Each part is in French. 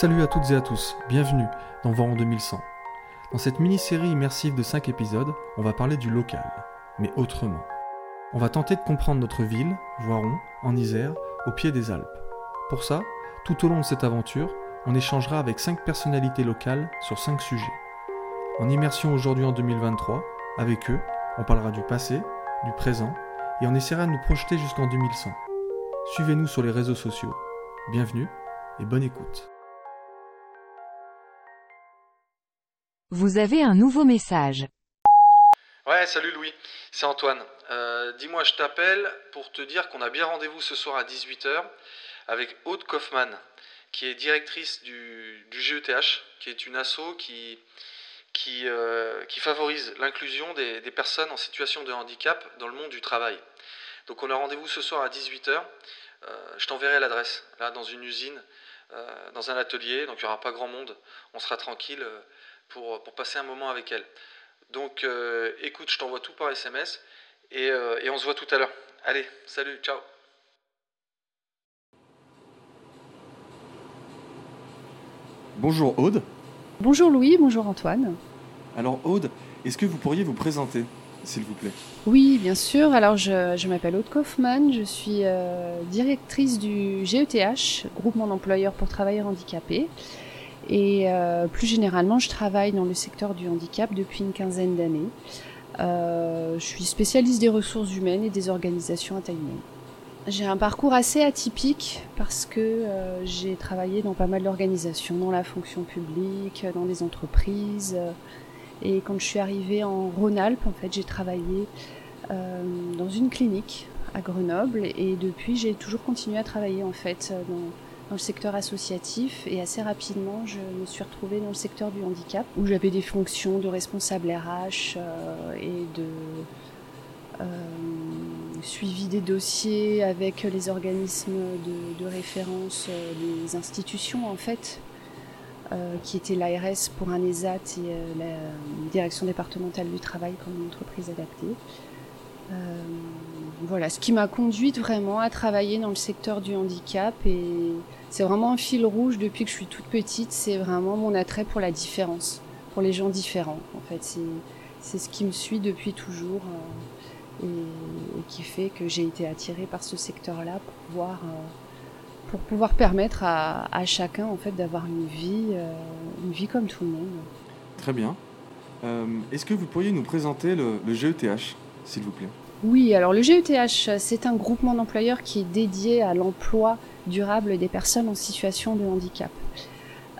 Salut à toutes et à tous, bienvenue dans Voiron 2100. Dans cette mini-série immersive de 5 épisodes, on va parler du local, mais autrement. On va tenter de comprendre notre ville, Voiron, en Isère, au pied des Alpes. Pour ça, tout au long de cette aventure, on échangera avec 5 personnalités locales sur 5 sujets. En immersion aujourd'hui en 2023, avec eux, on parlera du passé, du présent, et on essaiera de nous projeter jusqu'en 2100. Suivez-nous sur les réseaux sociaux. Bienvenue et bonne écoute. Vous avez un nouveau message. Ouais, salut Louis, c'est Antoine. Euh, dis-moi, je t'appelle pour te dire qu'on a bien rendez-vous ce soir à 18h avec Aude Kaufmann, qui est directrice du, GETH, qui est une asso qui, qui, euh, favorise l'inclusion des, des, personnes en situation de handicap dans le monde du travail. Donc on a rendez-vous ce soir à 18h. Euh, je t'enverrai l'adresse, là, dans une usine, dans un atelier, donc il n'y aura pas grand monde, on sera tranquille pour, passer un moment avec elle. Donc euh, écoute, je t'envoie tout par SMS euh, et, on se voit tout à l'heure. Allez, salut, ciao. Bonjour Aude. Bonjour Louis, bonjour Antoine. Alors Aude, est-ce que vous pourriez vous présenter, s'il vous plaît? Oui, bien sûr. Alors je, m'appelle Aude Kaufmann, je suis euh, directrice du GETH, groupement d'employeurs pour travailleurs handicapés. Et euh, plus généralement, je travaille dans le secteur du handicap depuis une quinzaine d'années. Euh, je suis spécialiste des ressources humaines et des organisations à taille humaine. J'ai un parcours assez atypique parce que euh, j'ai travaillé dans pas mal d'organisations, dans la fonction publique, dans des entreprises. et quand je suis arrivée en Rhône-Alpes, en fait, j'ai travaillé dans une clinique à Grenoble et depuis, j'ai toujours continué à travailler en fait dans dans le secteur associatif et assez rapidement je me suis retrouvée dans le secteur du handicap où j'avais des fonctions de responsable RH euh, et de euh, suivi des dossiers avec les organismes de, référence euh, des institutions en fait qui étaient l'ARS pour un ESAT et la direction départementale du travail comme une entreprise adaptée. Voilà, ce qui m'a conduite vraiment à travailler dans le secteur du handicap et c'est vraiment un fil rouge depuis que je suis toute petite. C'est vraiment mon attrait pour la différence, pour les gens différents. En fait, c'est ce qui me suit depuis toujours euh, et, qui fait que j'ai été attirée par ce secteur-là pour pouvoir euh, pour pouvoir permettre à, chacun en fait d'avoir une vie euh, une vie comme tout le monde. Très bien. Est-ce que vous pourriez nous présenter le GETH, s'il vous plaît Oui, alors le GETH, c'est un groupement d'employeurs qui est dédié à l'emploi durable des personnes en situation de handicap.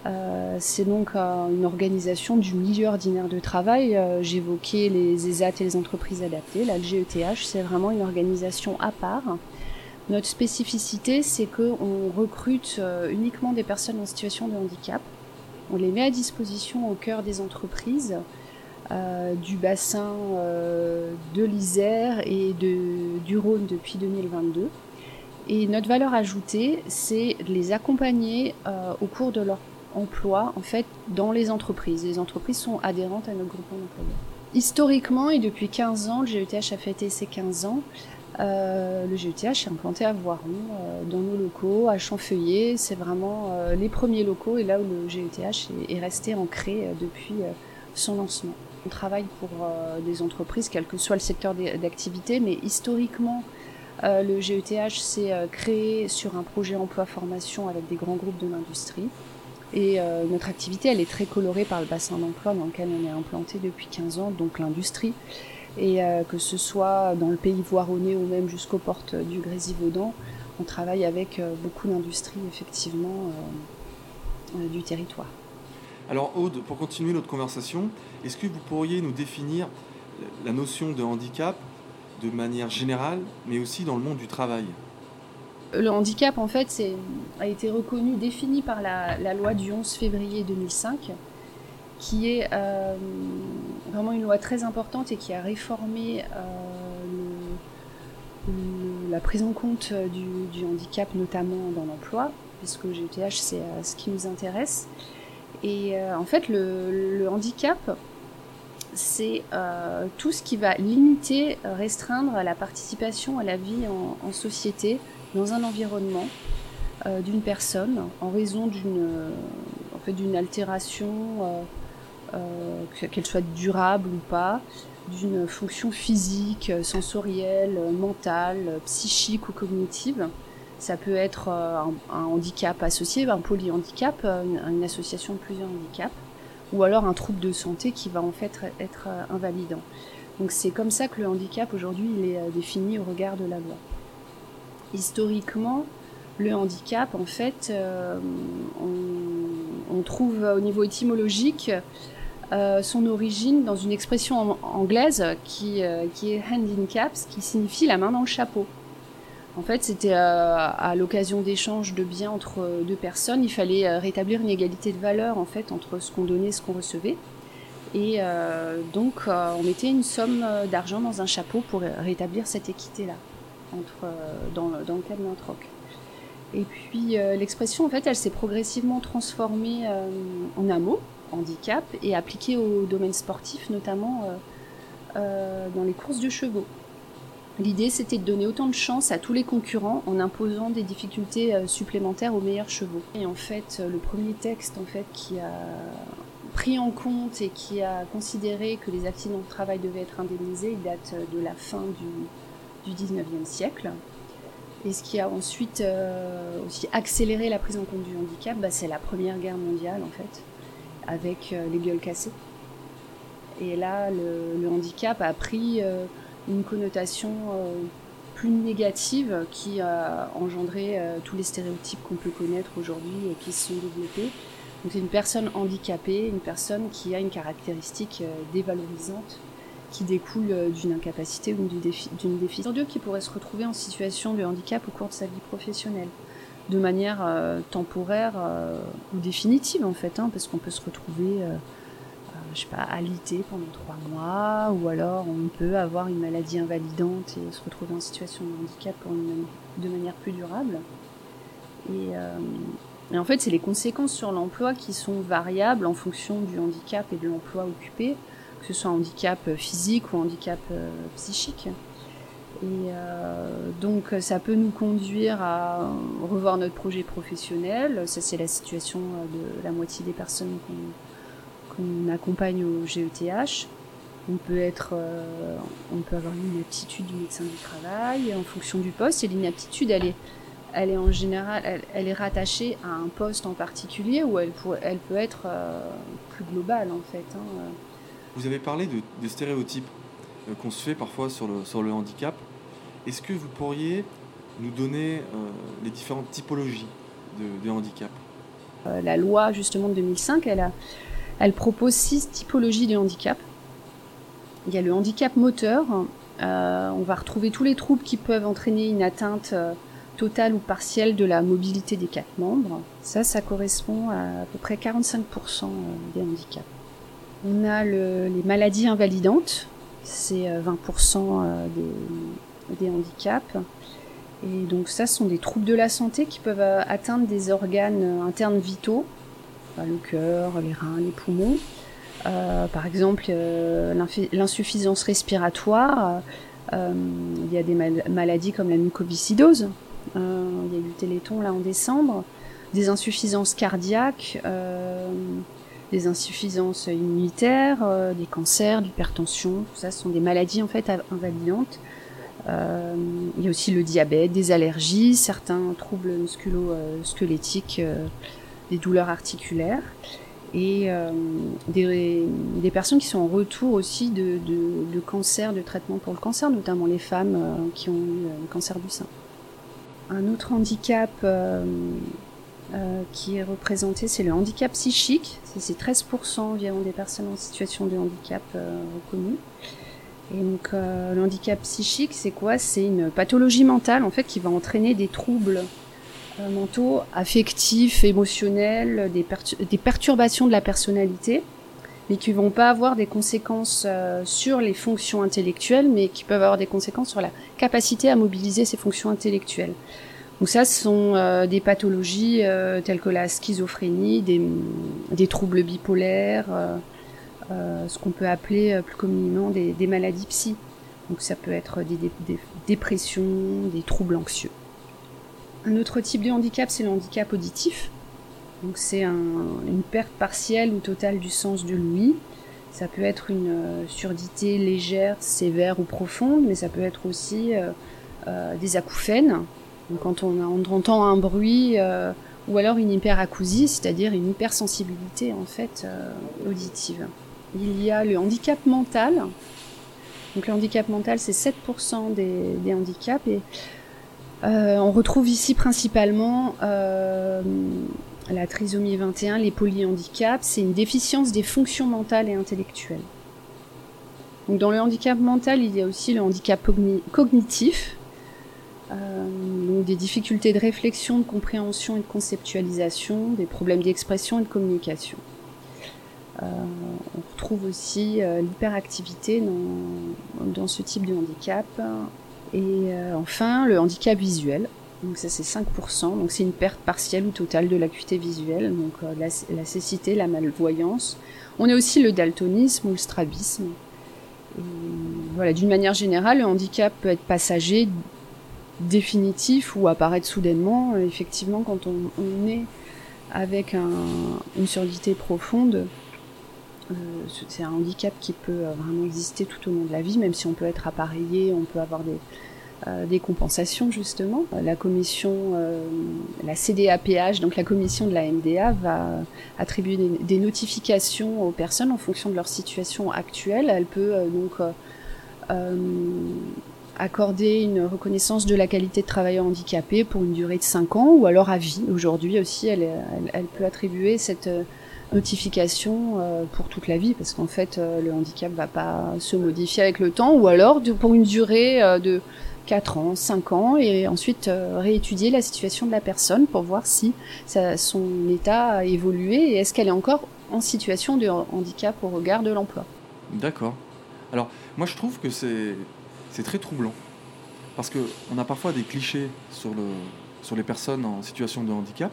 Euh, c'est donc euh, une organisation du milieu ordinaire de travail. Euh, j'évoquais les ESAT et les entreprises adaptées. Là, le GETH, c'est vraiment une organisation à part. Notre spécificité, c'est qu'on recrute uniquement des personnes en situation de handicap. On les met à disposition au cœur des entreprises du bassin de l'Isère et du Rhône depuis 2022. Et notre valeur ajoutée, c'est de les accompagner euh, au cours de leur emploi, en fait, dans les entreprises. Les entreprises sont adhérentes à notre groupement d'employeurs. Historiquement, et depuis 15 ans, le GETH a fêté ses 15 ans. Euh, le GETH est implanté à Voiron, euh, dans nos locaux, à Champfeuillet. C'est vraiment euh, les premiers locaux et là où le GETH est, est resté ancré euh, depuis euh, son lancement. On travaille pour des entreprises, quel que soit le secteur d'activité, mais historiquement, euh, le GETH s'est euh, créé sur un projet emploi-formation avec des grands groupes de l'industrie. Et euh, notre activité, elle est très colorée par le bassin d'emploi dans lequel on est implanté depuis 15 ans, donc l'industrie. Et que ce soit dans le pays voironnais ou même jusqu'aux portes du Grésivaudan, on travaille avec beaucoup d'industries, effectivement, du territoire. Alors Aude, pour continuer notre conversation, est-ce que vous pourriez nous définir la notion de handicap de manière générale, mais aussi dans le monde du travail? Le handicap, en fait, a été reconnu, défini par la, loi du 11 février 2005, qui est euh, vraiment une loi très importante et qui a réformé euh, la prise en compte du, handicap, notamment dans l'emploi, puisque GTH, c'est euh, ce qui nous intéresse. Et en fait, le handicap, c'est euh, tout ce qui va limiter, euh, restreindre la participation à la vie en, société, dans un environnement, d'une personne en raison d'une en fait, d'une altération, qu'elle soit durable ou pas, d'une fonction physique, sensorielle, mentale, psychique ou cognitive. Ça peut être un, handicap associé, un polyhandicap, une, une association de plusieurs handicaps, ou alors un trouble de santé qui va en fait être invalidant. Donc c'est comme ça que le handicap aujourd'hui il est défini au regard de la loi historiquement, le handicap, en fait, euh, on, trouve au niveau étymologique euh, son origine dans une expression anglaise qui, euh, qui est hand in caps, qui signifie la main dans le chapeau. En fait, c'était à l'occasion d'échanges de biens entre deux personnes, il fallait rétablir une égalité de valeur en fait entre ce qu'on donnait et ce qu'on recevait. Et donc, on mettait une somme d'argent dans un chapeau pour rétablir cette équité-là dans, dans, le cas de l'introc. Et puis euh, l'expression, en fait, elle s'est progressivement transformée euh, en un mot, handicap, et appliquée au domaine sportif, notamment euh, dans les courses de chevaux. L'idée, c'était de donner autant de chance à tous les concurrents en imposant des difficultés supplémentaires aux meilleurs chevaux. Et en fait, le premier texte en fait, qui a pris en compte et qui a considéré que les accidents de travail devaient être indemnisés, il date de la fin du, du 19e siècle. Et ce qui a ensuite euh, aussi accéléré la prise en compte du handicap, bah, c'est la Première Guerre mondiale en fait, avec euh, les gueules cassées. Et là, le, handicap a pris euh, une connotation plus négative qui a engendré tous les stéréotypes qu'on peut connaître aujourd'hui et qui se sont développés. Donc c'est une personne handicapée, une personne qui a une caractéristique dévalorisante qui découle euh, d'une incapacité ou d'une déficience. Dieu qui pourrait se retrouver en situation de handicap au cours de sa vie professionnelle, de manière euh, temporaire euh, ou définitive en fait, hein, parce qu'on peut se retrouver, je sais pas, alité pendant trois mois, ou alors on peut avoir une maladie invalidante et se retrouver en situation de handicap de manière plus durable. et en fait, c'est les conséquences sur l'emploi qui sont variables en fonction du handicap et de l'emploi occupé que ce soit handicap physique ou handicap euh, psychique. Et euh, donc ça peut nous conduire à revoir notre projet professionnel. Ça c'est la situation euh, de la moitié des personnes qu'on accompagne au GETH. On peut être, on peut avoir une inaptitude du médecin du travail en fonction du poste. Et l'inaptitude, elle est, elle est en général, elle, est rattachée à un poste en particulier ou elle, elle peut être plus globale en fait. Hein. Vous avez parlé de, stéréotypes euh, qu'on se fait parfois sur le, sur le handicap. Est-ce que vous pourriez nous donner euh, les différentes typologies de, handicap? Euh, La loi justement de 2005, elle, a, elle propose six typologies de handicap. Il y a le handicap moteur. on va retrouver tous les troubles qui peuvent entraîner une atteinte totale ou partielle de la mobilité des quatre membres. Ça, ça correspond à à peu près 45% des handicaps. On a les maladies invalidantes, c'est 20% euh, euh, des, handicaps. Et donc ça, ce sont des troubles de la santé qui peuvent euh, atteindre des organes internes vitaux, le cœur, les reins, les poumons. par exemple, l'insuffisance respiratoire. il y a des maladies comme la mucoviscidose. il y a eu le téléthon là en décembre. Des insuffisances cardiaques des insuffisances immunitaires, euh, des cancers, l'hypertension, tout ça ce sont des maladies en fait invalidantes. Euh, il y a aussi le diabète, des allergies, certains troubles musculo-squelettiques, euh, des douleurs articulaires et des, personnes qui sont en retour aussi de, cancer, de traitement pour le cancer, notamment les femmes qui ont eu le cancer du sein. Un autre handicap euh, qui est représenté, c'est le handicap psychique. C'est 13% environ des personnes en situation de handicap euh, reconnues. Et donc euh, le handicap psychique, c'est quoi? C'est une pathologie mentale en fait qui va entraîner des troubles mentaux, affectifs, émotionnels, des, perturbations de la personnalité, mais qui vont pas avoir des conséquences sur les fonctions intellectuelles, mais qui peuvent avoir des conséquences sur la capacité à mobiliser ces fonctions intellectuelles. Donc ça, ce sont euh, des pathologies euh, telles que la schizophrénie, des, troubles bipolaires, euh, ce qu'on peut appeler plus communément des, maladies psy. Donc ça peut être des, dépressions, des troubles anxieux. Un autre type de handicap, c'est le handicap auditif. Donc c'est une perte partielle ou totale du sens de l'ouïe. Ça peut être une euh, surdité légère, sévère ou profonde, mais ça peut être aussi euh, euh, des acouphènes. Donc quand on, entend un bruit, ou alors une hyperacousie, c'est-à-dire une hypersensibilité en fait auditive. Il y a le handicap mental. Donc le handicap mental, c'est 7% des, des, handicaps on retrouve ici principalement la trisomie 21, les polyhandicaps, c'est une déficience des fonctions mentales et intellectuelles. Dans le handicap mental, il y a aussi le handicap cognitif, euh, des difficultés de réflexion, de compréhension et de conceptualisation, des problèmes d'expression et de communication. Euh, on retrouve aussi euh, l'hyperactivité dans, ce type de handicap. Et enfin, le handicap visuel, donc ça c'est 5%, donc c'est une perte partielle ou totale de l'acuité visuelle, donc euh, la, cécité, la malvoyance. On a aussi le daltonisme ou le strabisme. voilà, d'une manière générale, le handicap peut être passager, définitif ou apparaître soudainement. Effectivement, quand on, est avec une surdité profonde, euh, c'est un handicap qui peut euh, vraiment exister tout au long de la vie, même si on peut être appareillé, on peut avoir des, euh, compensations justement. La commission, la CDAPH, donc la commission de la MDA, va attribuer des, notifications aux personnes en fonction de leur situation actuelle. Elle peut donc accorder une reconnaissance de la qualité de travailleur handicapé pour une durée de 5 ans ou alors à vie. Aujourd'hui aussi, elle, peut attribuer cette notification pour toute la vie parce qu'en fait, le handicap va pas se modifier avec le temps ou alors pour une durée de 4 ans, 5 ans, et ensuite euh, réétudier la situation de la personne pour voir si son état a évolué et est-ce qu'elle est encore en situation de handicap au regard de l'emploi. D'accord. Alors, moi je trouve que c'est très troublant. Parce qu'on a parfois des clichés sur, le, sur les personnes en situation de handicap,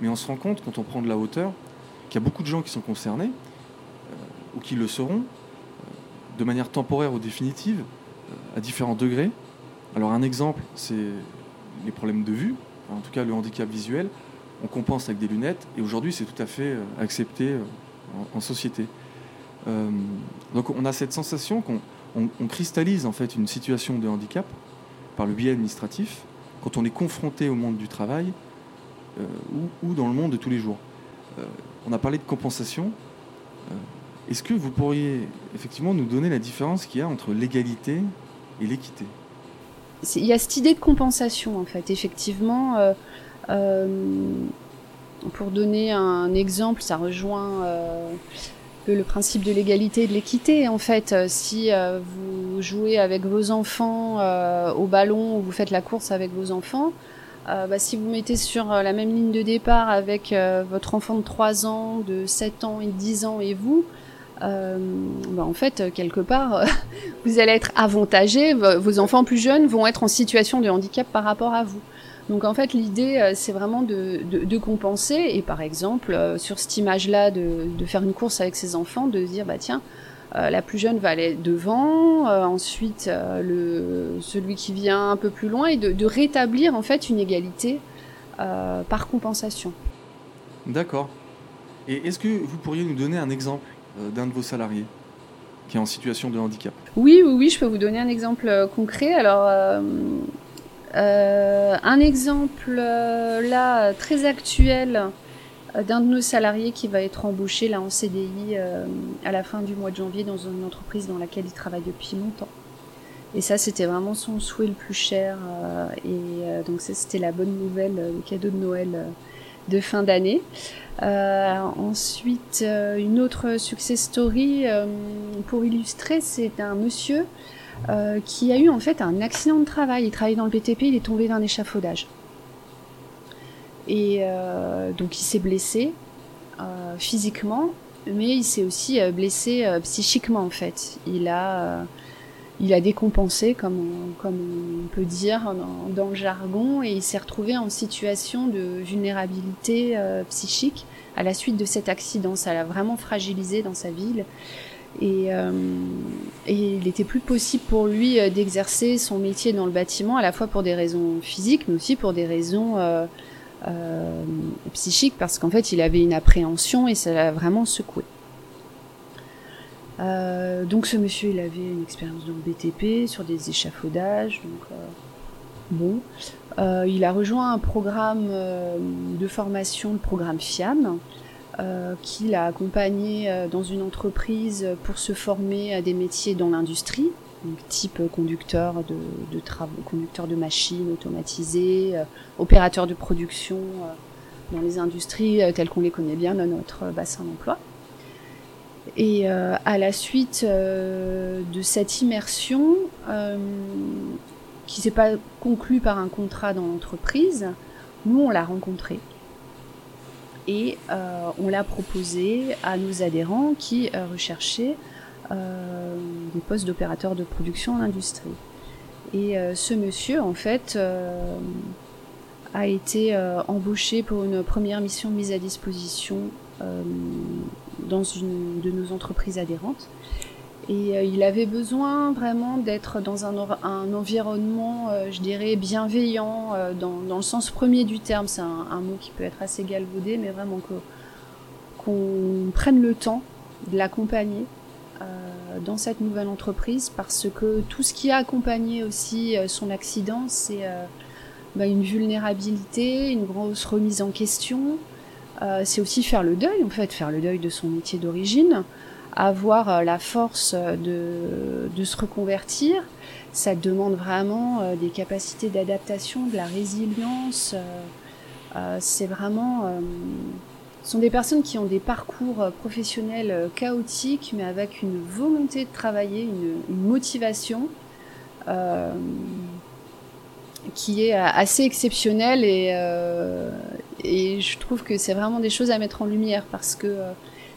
mais on se rend compte quand on prend de la hauteur qu'il y a beaucoup de gens qui sont concernés, euh, ou qui le seront, euh, de manière temporaire ou définitive, à différents degrés, alors un exemple, c'est les problèmes de vue, en tout cas le handicap visuel. On compense avec des lunettes et aujourd'hui c'est tout à fait euh, accepté euh, en, société. Euh, donc on a cette sensation qu'on cristallise en fait une situation de handicap par le biais administratif quand on est confronté au monde du travail ou, dans le monde de tous les jours. On a parlé de compensation. Est-ce que vous pourriez effectivement nous donner la différence qu'il y a entre l'égalité et l'équité? Il y a cette idée de compensation en fait. Effectivement, euh, euh, pour donner un exemple, ça rejoint euh, le principe de l'égalité et de l'équité. En fait, si vous jouez avec vos enfants au ballon ou vous faites la course avec vos enfants, bah, si vous mettez sur la même ligne de départ avec votre enfant de 3 ans, de 7 ans et 10 ans et vous, euh, bah, en fait, quelque part, vous allez être avantagé. Vos enfants plus jeunes vont être en situation de handicap par rapport à vous. Donc en fait, l'idée, euh, c'est vraiment de, de, compenser. Et par exemple, euh, sur cette image-là, de, de, faire une course avec ses enfants, de dire, bah tiens, la plus jeune va aller devant, ensuite le, celui qui vient un peu plus loin, et de, rétablir en fait une égalité par compensation. D'accord. Et est-ce que vous pourriez nous donner un exemple euh, d'un de vos salariés qui est en situation de handicap? Oui, oui, oui, je peux vous donner un exemple euh, concret. Alors, euh, un exemple là très actuel d'un de nos salariés qui va être embauché là en CDI à la fin du mois de janvier dans une entreprise dans laquelle il travaille depuis longtemps. Et ça, c'était vraiment son souhait le plus cher. et donc, ça, c'était la bonne nouvelle, le cadeau de Noël de fin d'année. Euh, ensuite, euh, une autre success story euh, pour illustrer, c'est un monsieur qui a eu en fait un accident de travail. Il travaillait dans le BTP, il est tombé d'un échafaudage. Et donc il s'est blessé physiquement, mais il s'est aussi blessé psychiquement en fait. Il a il a décompensé, comme on, comme on peut dire dans, le jargon, et il s'est retrouvé en situation de vulnérabilité euh, psychique à la suite de cet accident. Ça l'a vraiment fragilisé dans sa ville. Et, euh, il était plus possible pour lui d'exercer son métier dans le bâtiment, à la fois pour des raisons physiques, mais aussi pour des raisons euh, euh, psychiques, parce qu'en fait, il avait une appréhension et ça l'a vraiment secoué. Euh, donc ce monsieur, il avait une expérience dans le BTP, sur des échafaudages, donc bon. il a rejoint un programme de formation, le programme FIAM, euh, qui l'a accompagné euh, dans une entreprise pour se former à des métiers dans l'industrie, type conducteur de, travaux, conducteur de machines automatisées, euh, opérateur de production dans les industries telles qu'on les connaît bien dans notre bassin d'emploi. Et à la suite de cette immersion, qui s'est pas conclue par un contrat dans l'entreprise, nous on l'a rencontré et euh, on l'a proposé à nos adhérents qui euh, recherchaient euh, des postes d'opérateurs de production en industrie. Et ce monsieur, en fait, a été embauché pour une première mission mise à disposition dans une de nos entreprises adhérentes. Et euh, il avait besoin vraiment d'être dans un, environnement, euh, je dirais, bienveillant, euh, dans, le sens premier du terme. C'est un, mot qui peut être assez galvaudé, mais vraiment qu'on prenne le temps de l'accompagner dans cette nouvelle entreprise, parce que tout ce qui a accompagné aussi son accident, c'est bah, une vulnérabilité, une grosse remise en question. c'est aussi faire le deuil, en fait, faire le deuil de son métier d'origine avoir euh, la force de, se reconvertir, ça demande vraiment euh, des capacités d'adaptation, de la résilience. Euh, c'est vraiment, sont des personnes qui ont des parcours professionnels chaotiques, mais avec une volonté de travailler, une, motivation qui est assez exceptionnelle et, et je trouve que c'est vraiment des choses à mettre en lumière parce que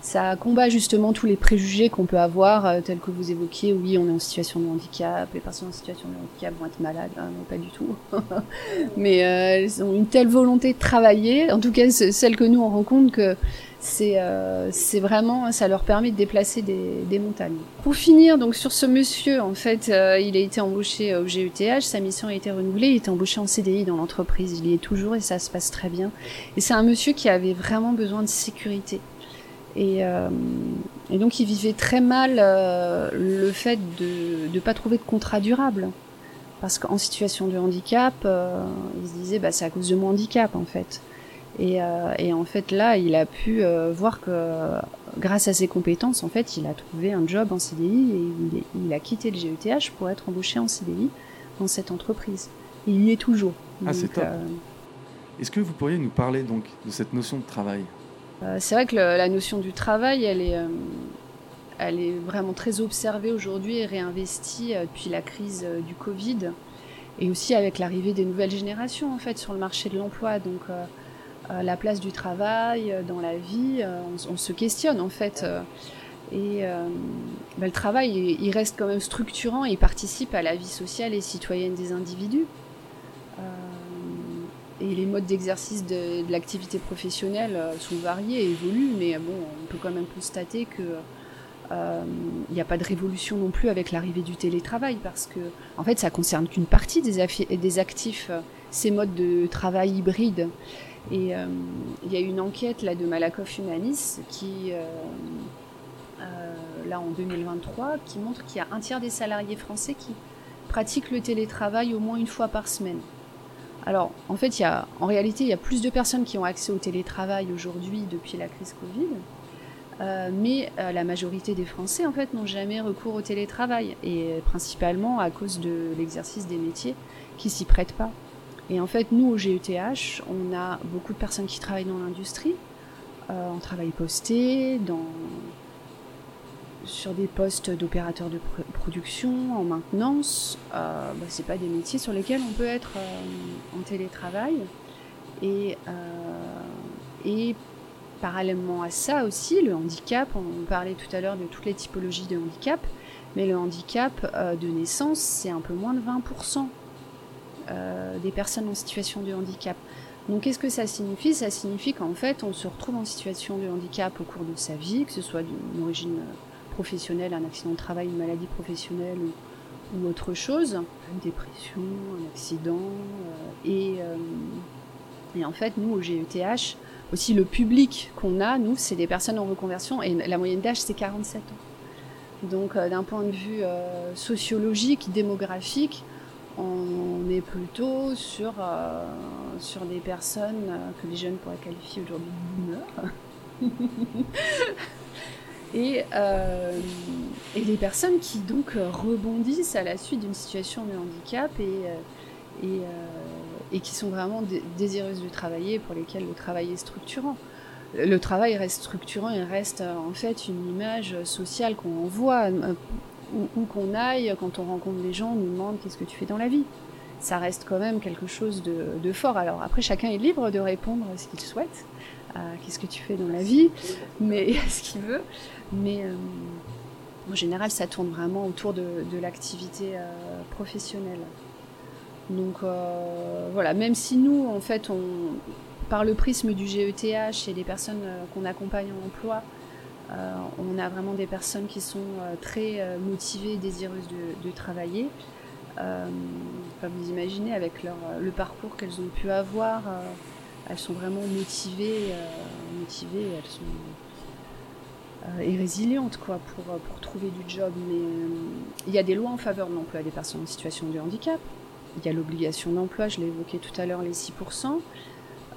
ça combat justement tous les préjugés qu'on peut avoir, euh, tels que vous évoquiez, oui, on est en situation de handicap, les personnes en situation de handicap vont être malades, ah, non, pas du tout. Mais euh, elles ont une telle volonté de travailler, en tout cas celle que nous on rencontre, que c'est euh, vraiment, ça leur permet de déplacer des, montagnes. Pour finir, donc sur ce monsieur, en fait, euh, il a été embauché au GETH, sa mission a été renouvelée, il était embauché en CDI dans l'entreprise, il y est toujours et ça se passe très bien. Et c'est un monsieur qui avait vraiment besoin de sécurité. Et, euh, et, donc il vivait très mal euh, le fait de ne pas trouver de contrat durable. Parce qu'en situation de handicap, euh, il se disait bah, c'est à cause de mon handicap en fait. Et, euh, et en fait là, il a pu euh, voir que grâce à ses compétences, en fait, il a trouvé un job en CDI et il, il a quitté le GETH pour être embauché en CDI dans cette entreprise. Et il y est toujours. Ah c'est top. Est-ce que vous pourriez nous parler donc de cette notion de travail? C'est vrai que la notion du travail, elle est, euh, elle est vraiment très observée aujourd'hui et réinvestie euh, depuis la crise du Covid et aussi avec l'arrivée des nouvelles générations en fait sur le marché de l'emploi. Donc la place du travail dans la vie, on, se questionne en fait. et bah, le travail, il, reste quand même structurant et il participe à la vie sociale et citoyenne des individus et les modes d'exercice de, l'activité professionnelle euh, sont variés et évoluent, mais bon, on peut quand même constater que euh, il n'y a pas de révolution non plus avec l'arrivée du télétravail parce que en fait ça concerne qu'une partie des, des, actifs euh, ces modes de travail hybrides. Et euh, il y a une enquête là de Malakoff Humanis qui euh, là en 2023 qui montre qu'il y a un tiers des salariés français qui pratiquent le télétravail au moins une fois par semaine alors, en fait, il y a, en réalité, il y a plus de personnes qui ont accès au télétravail aujourd'hui depuis la crise Covid. Euh, mais euh, la majorité des Français, en fait, n'ont jamais recours au télétravail, et principalement à cause de l'exercice des métiers qui s'y prêtent pas. Et en fait, nous, au GETH, on a beaucoup de personnes qui travaillent dans l'industrie, euh, en travail posté, dans sur des postes d'opérateurs de production, en maintenance, euh, bah, pas des métiers sur lesquels on peut être euh, en télétravail. Et, euh, et parallèlement à ça aussi, le handicap, on parlait tout à l'heure de toutes les typologies de handicap, mais le handicap euh, de naissance, c'est un peu moins de 20% euh, des personnes en situation de handicap. Donc qu'est-ce que ça signifie? Ça signifie qu'en fait, on se retrouve en situation de handicap au cours de sa vie, que ce soit d'une origine professionnel, un accident de travail, une maladie professionnelle ou, autre chose, une dépression, un accident. et, et en fait, nous, au GETH, aussi le public qu'on a, nous, c'est des personnes en reconversion et la moyenne d'âge, c'est 47 ans. Donc, d'un point de vue sociologique, démographique, on est plutôt sur, euh, sur des personnes euh, que les jeunes pourraient qualifier aujourd'hui de boomers. et, euh, et des personnes qui donc rebondissent à la suite d'une situation de handicap et, et, et qui sont vraiment désireuses de travailler, pour lesquelles le travail est structurant. Le travail reste structurant et reste en fait une image sociale qu'on envoie où, qu'on aille, quand on rencontre des gens, on nous demande qu'est-ce que tu fais dans la vie. Ça reste quand même quelque chose de, fort. Alors après, chacun est libre de répondre à ce qu'il souhaite, qu'est-ce que tu fais dans la vie, mais à ce qu'il veut. Mais euh, en général, ça tourne vraiment autour de, l'activité euh, professionnelle. Donc euh, voilà, même si nous, en fait, on, par le prisme du GETH et des personnes qu'on accompagne en emploi, on a vraiment des personnes qui sont très euh, motivées désireuses de, travailler. comme vous imaginez, avec leur, le parcours qu'elles ont pu avoir, elles sont vraiment motivées, motivées elles sont et résilientes quoi, pour, pour trouver du job. Mais il y a des lois en faveur de l'emploi des personnes en situation de handicap. Il y a l'obligation d'emploi, je l'ai évoqué tout à l'heure, les 6%.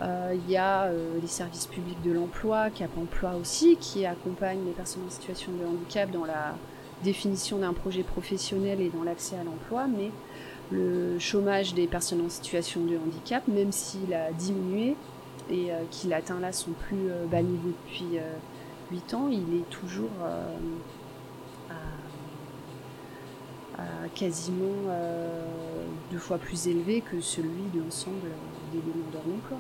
Euh, il y a euh, les services publics de l'emploi, Cap Emploi aussi, qui accompagnent les personnes en situation de handicap dans la définition d'un projet professionnel et dans l'accès à l'emploi, mais le chômage des personnes en situation de handicap, même s'il a diminué et euh, qu'il atteint là son plus bas niveau depuis 8 ans, il est toujours à, quasiment deux fois plus élevé que celui de l'ensemble des demandeurs d'emploi.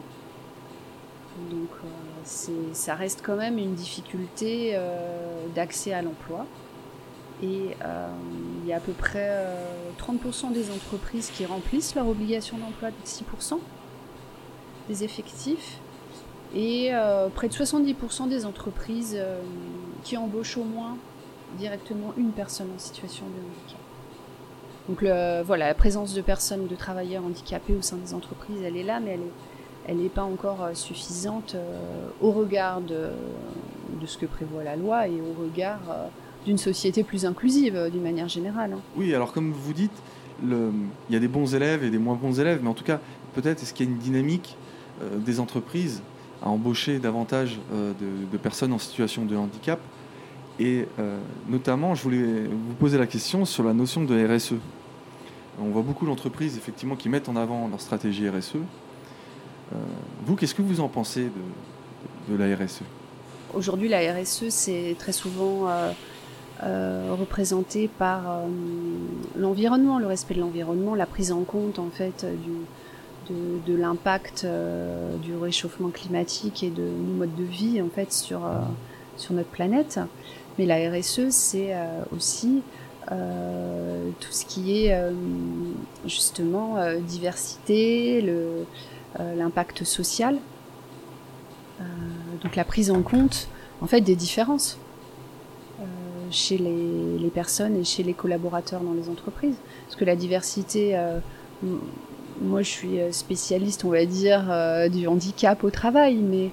Donc euh, ça reste quand même une difficulté euh, d'accès à l'emploi. Et euh, il y a à peu près 30% des entreprises qui remplissent leur obligation d'emploi de 6% des effectifs et près de 70% des entreprises qui embauchent au moins directement une personne en situation de handicap. Donc voilà, la présence de personnes, de travailleurs handicapés au sein des entreprises, elle est là, mais elle est elle n'est pas encore euh, suffisante euh, au regard de, ce que prévoit la loi et au regard euh, d'une société plus inclusive d'une manière générale. Hein. Oui, alors comme vous dites, il y a des bons élèves et des moins bons élèves, mais en tout cas, peut-être est-ce qu'il y a une dynamique des entreprises à embaucher davantage de, personnes en situation de handicap. Et notamment, je voulais vous poser la question sur la notion de RSE. On voit beaucoup d'entreprises effectivement qui mettent en avant leur stratégie RSE, euh, vous, qu'est-ce que vous en pensez de, la RSE Aujourd'hui, la RSE, c'est très souvent euh, euh, représenté par l'environnement, le respect de l'environnement, la prise en compte en fait de, l'impact du réchauffement climatique et de nos modes de vie en fait sur, sur notre planète. Mais la RSE, c'est aussi tout ce qui est justement diversité, euh, l'impact social, euh, donc la prise en compte en fait des différences euh, chez les, personnes et chez les collaborateurs dans les entreprises. Parce que la diversité, moi je suis spécialiste, on va dire, du handicap au travail, mais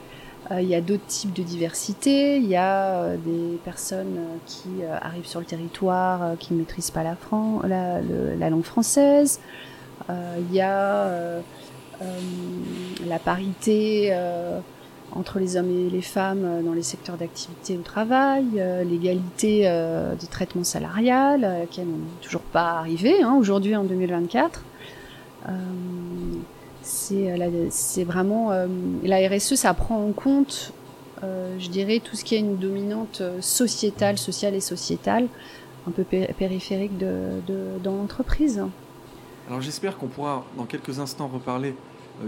il y a d'autres types de diversité. Il y a des personnes qui arrivent sur le territoire, qui ne maîtrisent pas la, la langue française. Il y a euh, la parité euh, entre les hommes et les femmes euh, dans les secteurs d'activité au travail, l'égalité des traitements salariales, à laquelle n'est toujours pas arrivé hein, aujourd'hui en 2024. C'est vraiment la RSE, ça prend en compte, je dirais, tout ce qui est une dominante sociétale, sociale et sociétale, un peu périphérique dans l'entreprise. Alors j'espère qu'on pourra dans quelques instants reparler euh,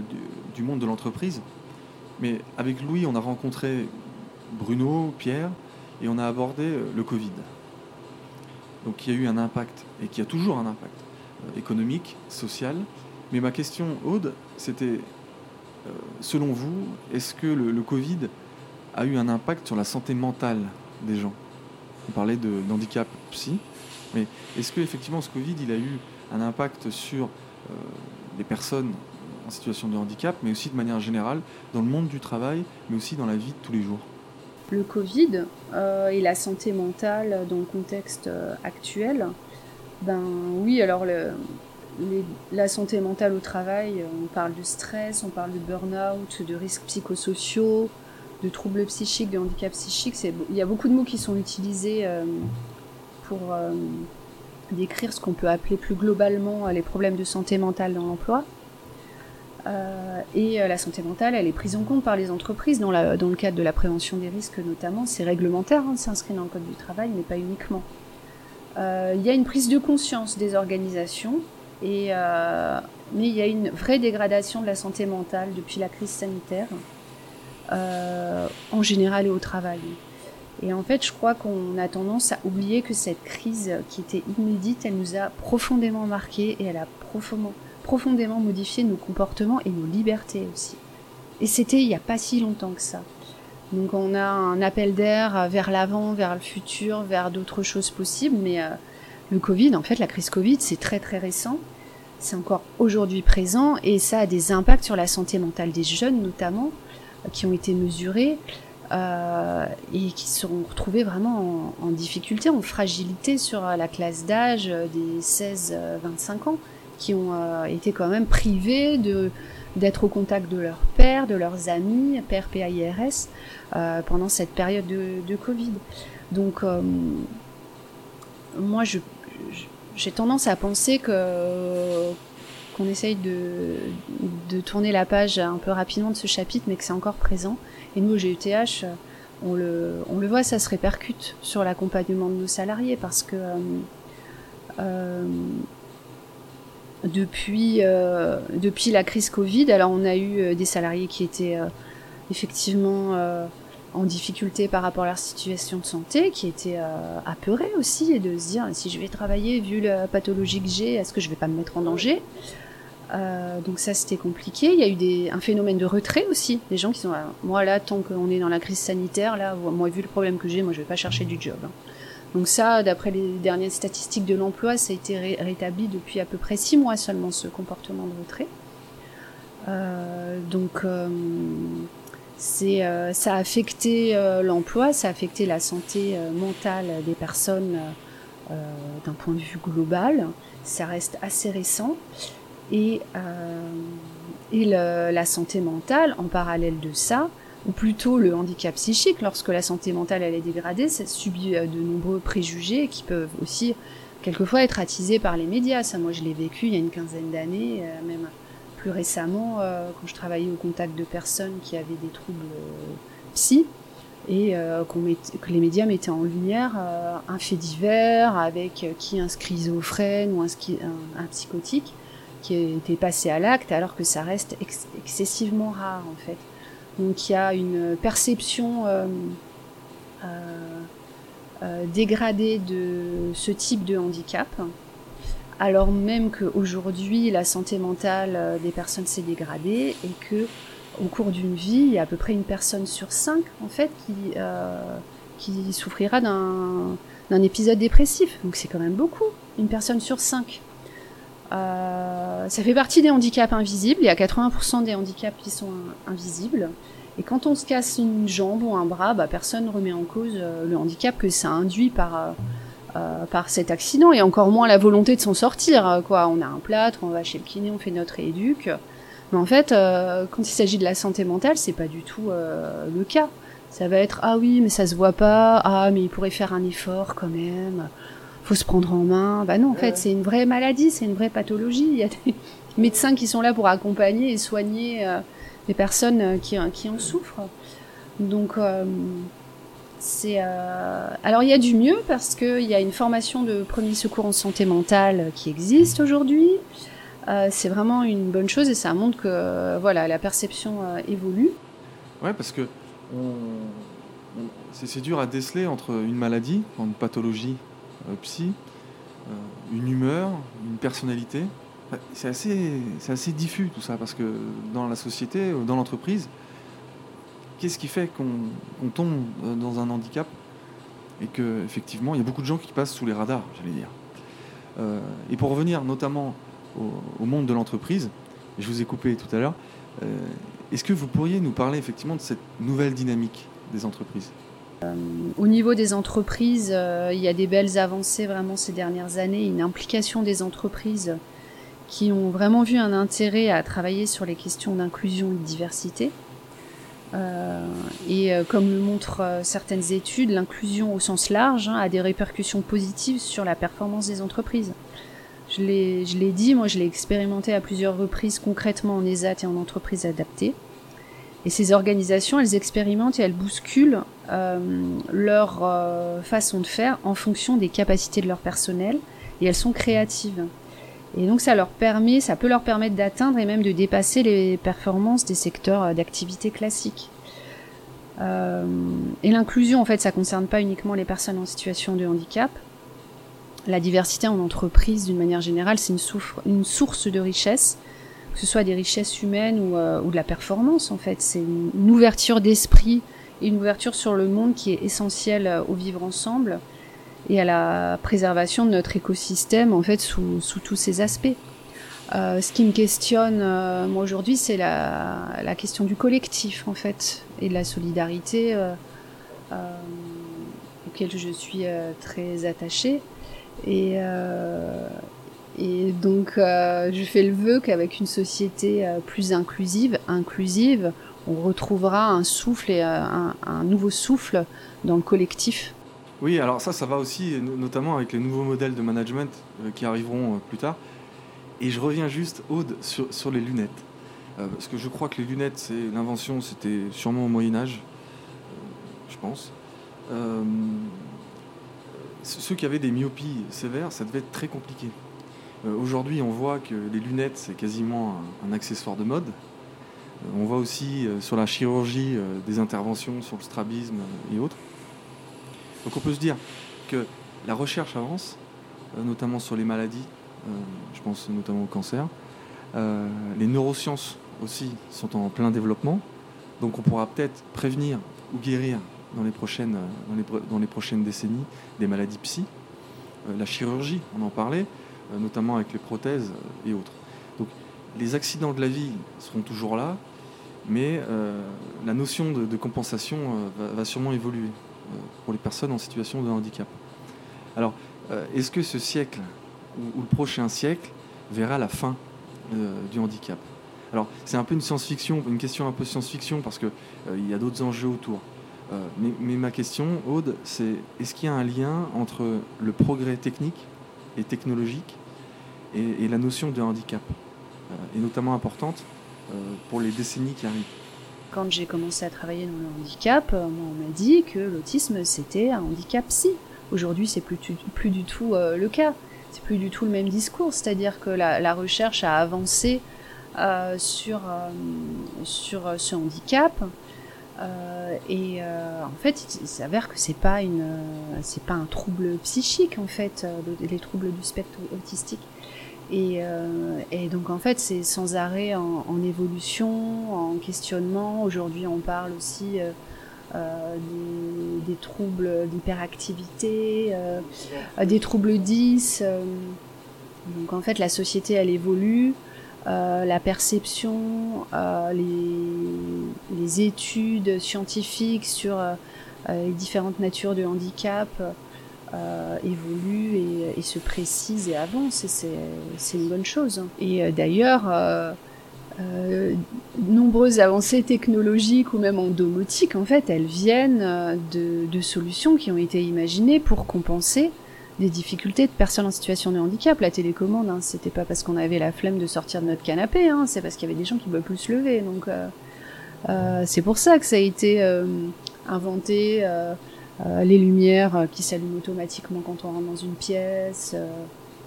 du, monde de l'entreprise. Mais avec Louis, on a rencontré Bruno, Pierre, et on a abordé euh, le Covid. Donc qui a eu un impact, et qui a toujours un impact euh, économique, social. Mais ma question, Aude, c'était, selon vous, est-ce que le, Covid a eu un impact sur la santé mentale des gens? On parlait d'handicap psy. Mais est-ce que effectivement ce Covid a eu un impact sur euh, les personnes en situation de handicap, mais aussi de manière générale dans le monde du travail, mais aussi dans la vie de tous les jours? Le Covid euh, et la santé mentale dans le contexte euh, actuel, ben oui, alors le- la santé mentale au travail, on parle de stress, on parle de burn-out, de risques psychosociaux, de troubles psychiques, de handicap psychique. C'est- Il y a beaucoup de mots qui sont utilisés euh, pour euh, décrire ce qu'on peut appeler plus globalement euh, les problèmes de santé mentale dans l'emploi. Euh, et euh, la santé mentale, elle est prise en compte par les entreprises dans, le cadre de la prévention des risques notamment. C'est réglementaire, hein, c'est inscrit dans le Code du travail, mais pas uniquement. Euh, Il y a une prise de conscience des organisations, et, euh, mais il y a une vraie dégradation de la santé mentale depuis la crise sanitaire, euh, en général et au travail. Et en fait, je crois qu'on a tendance à oublier que cette crise qui était inédite, elle nous a profondément marqués et elle a profondément, profondément modifié nos comportements et nos libertés aussi. Et c'était il n'y a pas si longtemps que ça. Donc on a un appel d'air vers l'avant, vers le futur, vers d'autres choses possibles, mais euh, le Covid, en fait, la crise Covid, c'est très très récent. C'est encore aujourd'hui présent et ça a des impacts sur la santé mentale des jeunes notamment, euh, qui ont été mesurés euh, et qui se sont retrouvés vraiment en, en difficulté, en fragilité sur euh, la classe d'âge euh, des 16-25 ans, qui ont euh, été quand même privés de d'être au contact de leurs pères, de leurs amis, père PAIRS, euh, pendant cette période de, de Covid. Donc, euh, moi, je- j'ai tendance à penser que qu'on essaye de, tourner la page un peu rapidement de ce chapitre, mais que c'est encore présent. Et nous, au GUTH, on le, on le voit, ça se répercute sur l'accompagnement de nos salariés parce que euh, euh, depuis, euh, depuis la crise Covid, alors on a eu des salariés qui étaient effectivement en difficulté par rapport à leur situation de santé, qui étaient euh, apeurés aussi, et de se dire si je vais travailler, vu la pathologie que j'ai, est-ce que je vais pas me mettre en danger? Euh, donc ça c'était compliqué. Il y a eu un phénomène de retrait aussi, des gens qui sont ah, moi là tant qu'on est dans la crise sanitaire là, moi vu le problème que j'ai, moi je vais pas chercher du job. hein. Donc ça, d'après les dernières statistiques de l'emploi, ça a été ré- rétabli depuis à peu près six mois seulement ce comportement de retrait. Euh, donc euh, c'est, euh, ça a affecté euh, l'emploi, ça a affecté la santé euh, mentale des personnes d'un point de vue global. Ça reste assez récent. Et, et la santé mentale, en parallèle de ça, ou plutôt le handicap psychique, lorsque la santé mentale elle est dégradée, ça subit de nombreux préjugés qui peuvent aussi quelquefois être attisés par les médias. Ça, moi, je l'ai vécu il y a une quinzaine d'années, même plus récemment, euh, quand je travaillais au contact de personnes qui avaient des troubles euh, psy, et euh, que les médias mettaient en lumière un fait divers avec qui un schizophrène ou un, psychotique qui était passé à l'acte alors que ça reste ex- excessivement rare en fait. Donc il y a une perception dégradée de ce type de handicap, alors même qu'aujourd'hui la santé mentale euh, des personnes s'est dégradée et que au cours d'une vie, il y a à peu près une personne sur cinq en fait qui, euh, qui souffrira d'un épisode dépressif. Donc c'est quand même beaucoup, une personne sur cinq. Euh, ça fait partie des handicaps invisibles. Il y a 80% des handicaps qui sont in- invisibles. Et quand on se casse une jambe ou un bras, bah, personne ne remet en cause le handicap que ça induit par, euh, par cet accident et encore moins la volonté de s'en sortir. euh, Quoi. On a un plâtre, on va chez le kiné, on fait notre rééduque. Mais en fait, euh, quand il s'agit de la santé mentale, c'est pas du tout euh, le cas. Ça va être ah oui, mais ça se voit pas. Ah mais il pourrait faire un effort quand même. Faut se prendre en main. Bah non, en fait, c'est une vraie maladie, c'est une vraie pathologie. Il y a des médecins qui sont là pour accompagner et soigner les personnes qui, qui en souffrent. Donc euh, alors il y a du mieux parce qu'il y a une formation de premier secours en santé mentale qui existe aujourd'hui. Euh, c'est vraiment une bonne chose et ça montre que euh, voilà la perception évolue. Ouais, parce que c'est dur à déceler entre une maladie, une pathologie psy, une humeur, une personnalité. C'est assez, assez diffus tout ça, parce que dans la société, dans l'entreprise, qu'est-ce qui fait qu'on tombe euh, dans un handicap et que effectivement il y a beaucoup de gens qui passent sous les radars, j'allais dire. Euh, et pour revenir notamment au, monde de l'entreprise, je vous ai coupé tout à l'heure, euh, est-ce que vous pourriez nous parler effectivement de cette nouvelle dynamique des entreprises? Au niveau des entreprises, il y a des belles avancées vraiment ces dernières années, une implication des entreprises qui ont vraiment vu un intérêt à travailler sur les questions d'inclusion et de diversité. Euh, et euh, comme le montrent euh, certaines études, l'inclusion au sens large hein, a des répercussions positives sur la performance des entreprises. Je l'ai dit, moi je l'ai expérimenté à plusieurs reprises concrètement en ESAT et en entreprise adaptée. Et ces organisations, elles expérimentent et elles bousculent leur façon de faire en fonction des capacités de leur personnel et elles sont créatives. Et donc ça leur permet, ça peut leur permettre d'atteindre et même de dépasser les performances des secteurs euh, d'activité classiques. Euh, et l'inclusion, en fait, ça concerne pas uniquement les personnes en situation de handicap. La diversité en entreprise, d'une manière générale, c'est une, source de richesse, que ce soit des richesses humaines ou, euh, ou de la performance, en fait. C'est une, une, ouverture d'esprit et une ouverture sur le monde qui est essentielle au vivre ensemble et à la préservation de notre écosystème en fait sous, sous tous ces aspects. Euh, ce qui me questionne euh, moi aujourd'hui, c'est la, la, question du collectif en fait et de la solidarité euh, euh auquel je suis très attachée. Et, et donc je fais le vœu qu'avec une société plus inclusive, inclusive, on retrouvera un souffle et un, un nouveau souffle dans le collectif oui, alors ça, ça va aussi, notamment avec les nouveaux modèles de management euh, qui arriveront euh, plus tard. Et je reviens juste, Aude, sur, les lunettes. Euh, parce que je crois que les lunettes, c'est l'invention, c'était sûrement au Moyen Âge, je pense. ceux qui avaient des myopies sévères, ça devait être très compliqué. Aujourd'hui, on voit que les lunettes, c'est quasiment un, accessoire de mode. on voit aussi sur la chirurgie des interventions sur le strabisme et autres. Donc on peut se dire que la recherche avance, euh, notamment sur les maladies, euh, je pense notamment au cancer. Euh, les neurosciences aussi sont en plein développement, donc on pourra peut-être prévenir ou guérir dans les prochaines, dans les, prochaines décennies des maladies psy. la chirurgie, on en parlait, notamment avec les prothèses et autres. Donc les accidents de la vie seront toujours là, mais la notion de, compensation va, sûrement évoluer. Euh, pour les personnes en situation de handicap. Alors, euh, est-ce que ce siècle ou, le prochain siècle verra la fin euh, du handicap? Alors, c'est un peu une science-fiction, une question un peu science-fiction parce qu'il il y a d'autres enjeux autour. Mais, ma question, Aude, c'est est-ce qu'il y a un lien entre le progrès technique et technologique et la notion de handicap, et notamment importante pour les décennies qui arrivent? Quand j'ai commencé à travailler dans le handicap, euh, on m'a dit que l'autisme c'était un handicap psy. Aujourd'hui, c'est plus, plus du tout euh, le cas. C'est plus du tout le même discours. C'est-à-dire que la, recherche a avancé euh, sur, sur ce handicap. Et en fait, il, s'avère que c'est pas une, c'est pas un trouble psychique en fait, les troubles du spectre autistique. Et, euh, et, donc en fait c'est sans arrêt en, en, évolution, en questionnement. Aujourd'hui on parle aussi euh, euh des, des, troubles d'hyperactivité, euh, des troubles 10. Euh. donc en fait la société elle évolue, la perception, les, les, études scientifiques sur les différentes natures de handicap euh, évolue et, se précise et avance, et c'est une bonne chose. Et euh, d'ailleurs, euh, euh, nombreuses avancées technologiques ou même en domotique, en fait, elles viennent euh, de, solutions qui ont été imaginées pour compenser des difficultés de personnes en situation de handicap. La télécommande, hein, c'était pas parce qu'on avait la flemme de sortir de notre canapé, hein, c'est parce qu'il y avait des gens qui ne pouvaient plus se lever. Donc, c'est pour ça que ça a été inventé. Euh, les lumières euh, qui s'allument automatiquement quand on rentre dans une pièce. Euh,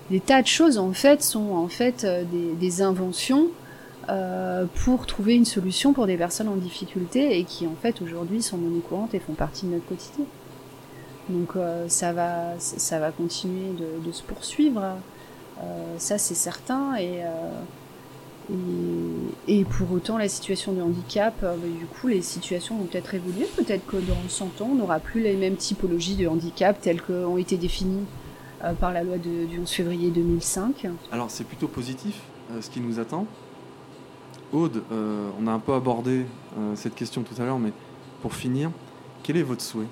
des tas de choses en fait sont en fait des, des inventions pour trouver une solution pour des personnes en difficulté et qui en fait aujourd'hui sont monnaie courante et font partie de notre quotidien. Donc ça va ça va continuer de, de se poursuivre, ça c'est certain et, et, Et pour autant, la situation de handicap, euh, bah, du coup, les situations vont peut-être évoluer. Peut-être que dans 100 ans, on n'aura plus les mêmes typologies de handicap telles qu'ont été définies euh, par la loi de- du 11 février 2005. Alors c'est plutôt positif euh, ce qui nous attend. Aude, euh, on a un peu abordé cette question tout à l'heure, mais pour finir, quel est votre souhait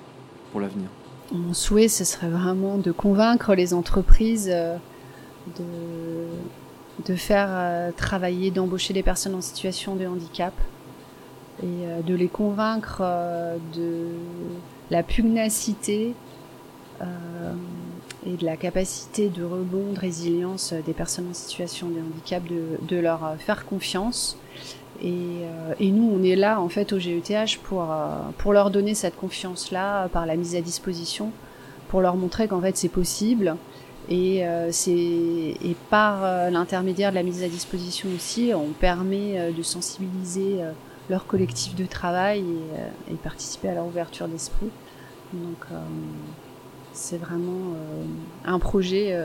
pour l'avenir? Mon souhait, ce serait vraiment de convaincre les entreprises de, de faire euh, travailler, d'embaucher des personnes en situation de handicap et euh, de les convaincre euh, de la pugnacité et de la capacité de rebond, de résilience des personnes en situation de handicap, de, leur faire confiance. Et, et nous, on est là en fait au GETH pour, pour leur donner cette confiance-là par la mise à disposition, pour leur montrer qu'en fait c'est possible. Et, euh, et par euh, l'intermédiaire de la mise à disposition aussi, on permet euh, de sensibiliser leur collectif de travail et, participer à leur ouverture d'esprit. Donc c'est vraiment un projet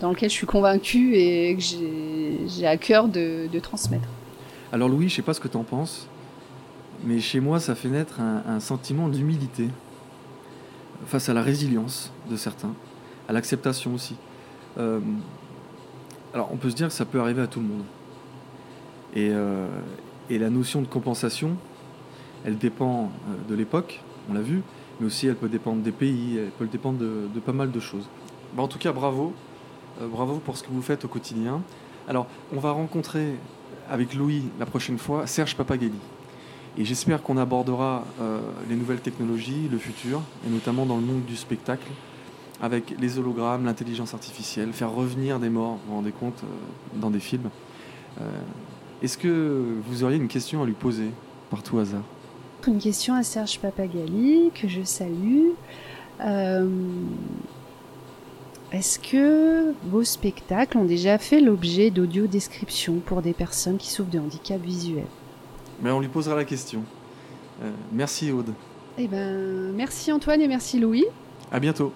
dans lequel je suis convaincue et que j'ai, à cœur de, transmettre. Alors Louis, je sais pas ce que tu en penses, mais chez moi, ça fait naître un sentiment d'humilité face à la résilience de certains, à l'acceptation aussi. Euh, alors on peut se dire que ça peut arriver à tout le monde. Et, euh, la notion de compensation, elle dépend euh, de l'époque, on l'a vu, mais aussi elle peut dépendre des pays, elle peut dépendre de, pas mal de choses. Bah, en tout cas, bravo. Bravo pour ce que vous faites au quotidien. Alors, on va rencontrer avec Louis la prochaine fois Serge Papagelli. Et j'espère qu'on abordera euh, les nouvelles technologies, le futur, et notamment dans le monde du spectacle, avec les hologrammes, l'intelligence artificielle, faire revenir des morts, vous vous rendez compte, euh, dans des films. Euh, Est-ce que vous auriez une question à lui poser, par tout hasard? Une question à Serge Papagali, que je salue. Est-ce que vos spectacles ont déjà fait l'objet d'audio-description pour des personnes qui souffrent de handicap visuel? Mais on lui posera la question. Euh, merci Aude. Eh ben, merci Antoine et merci Louis. À bientôt.